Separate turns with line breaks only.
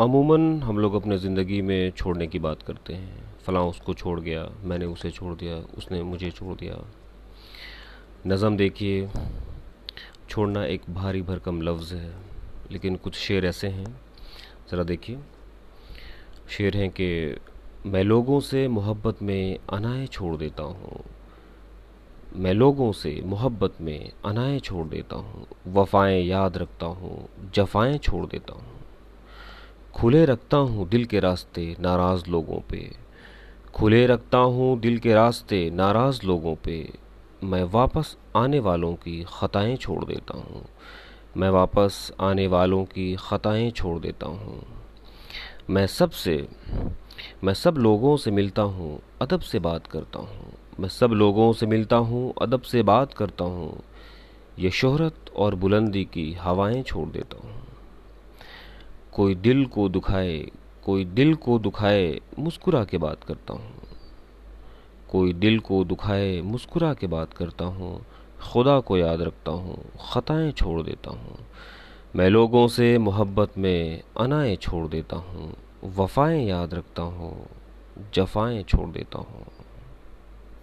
अमूमन हम लोग अपने ज़िंदगी में छोड़ने की बात करते हैं। फ़लाँ उसको छोड़ गया, मैंने उसे छोड़ दिया, उसने मुझे छोड़ दिया। नज़म देखिए, छोड़ना एक भारी भरकम लफ्ज़ है, लेकिन कुछ शेर ऐसे हैं। ज़रा देखिए, शेर हैं कि, मैं लोगों से मोहब्बत में अनाए छोड़ देता हूँ। मैं लोगों से मोहब्बत में अनाए छोड़ देता हूँ। वफ़ाएँ याद रखता हूँ, जफ़ाएँ छोड़ देता हूँ। खुले रखता हूँ दिल के रास्ते नाराज़ लोगों पे। खुले रखता हूँ दिल के रास्ते नाराज़ लोगों पे। मैं वापस आने वालों की ख़ताएँ छोड़ देता हूँ। मैं वापस आने वालों की ख़ताएँ छोड़ देता हूँ। मैं सबसे, मैं सब लोगों से मिलता हूँ, अदब से बात करता हूँ। मैं सब लोगों से मिलता हूँ, अदब से बात करता हूँ। ये शोहरत और बुलंदी की हवाएँ छोड़ देता हूँ। कोई दिल को दुखाए, कोई दिल को दुखाए, मुस्कुरा के बात करता हूँ। कोई दिल को दुखाए, मुस्कुरा के बात करता हूँ। खुदा को याद रखता हूँ, ख़ताएँ छोड़ देता हूँ। मैं लोगों से मोहब्बत में अनाएँ छोड़ देता हूँ, वफ़ाएँ याद रखता हूँ, जफ़ाएँ छोड़ देता हूँ।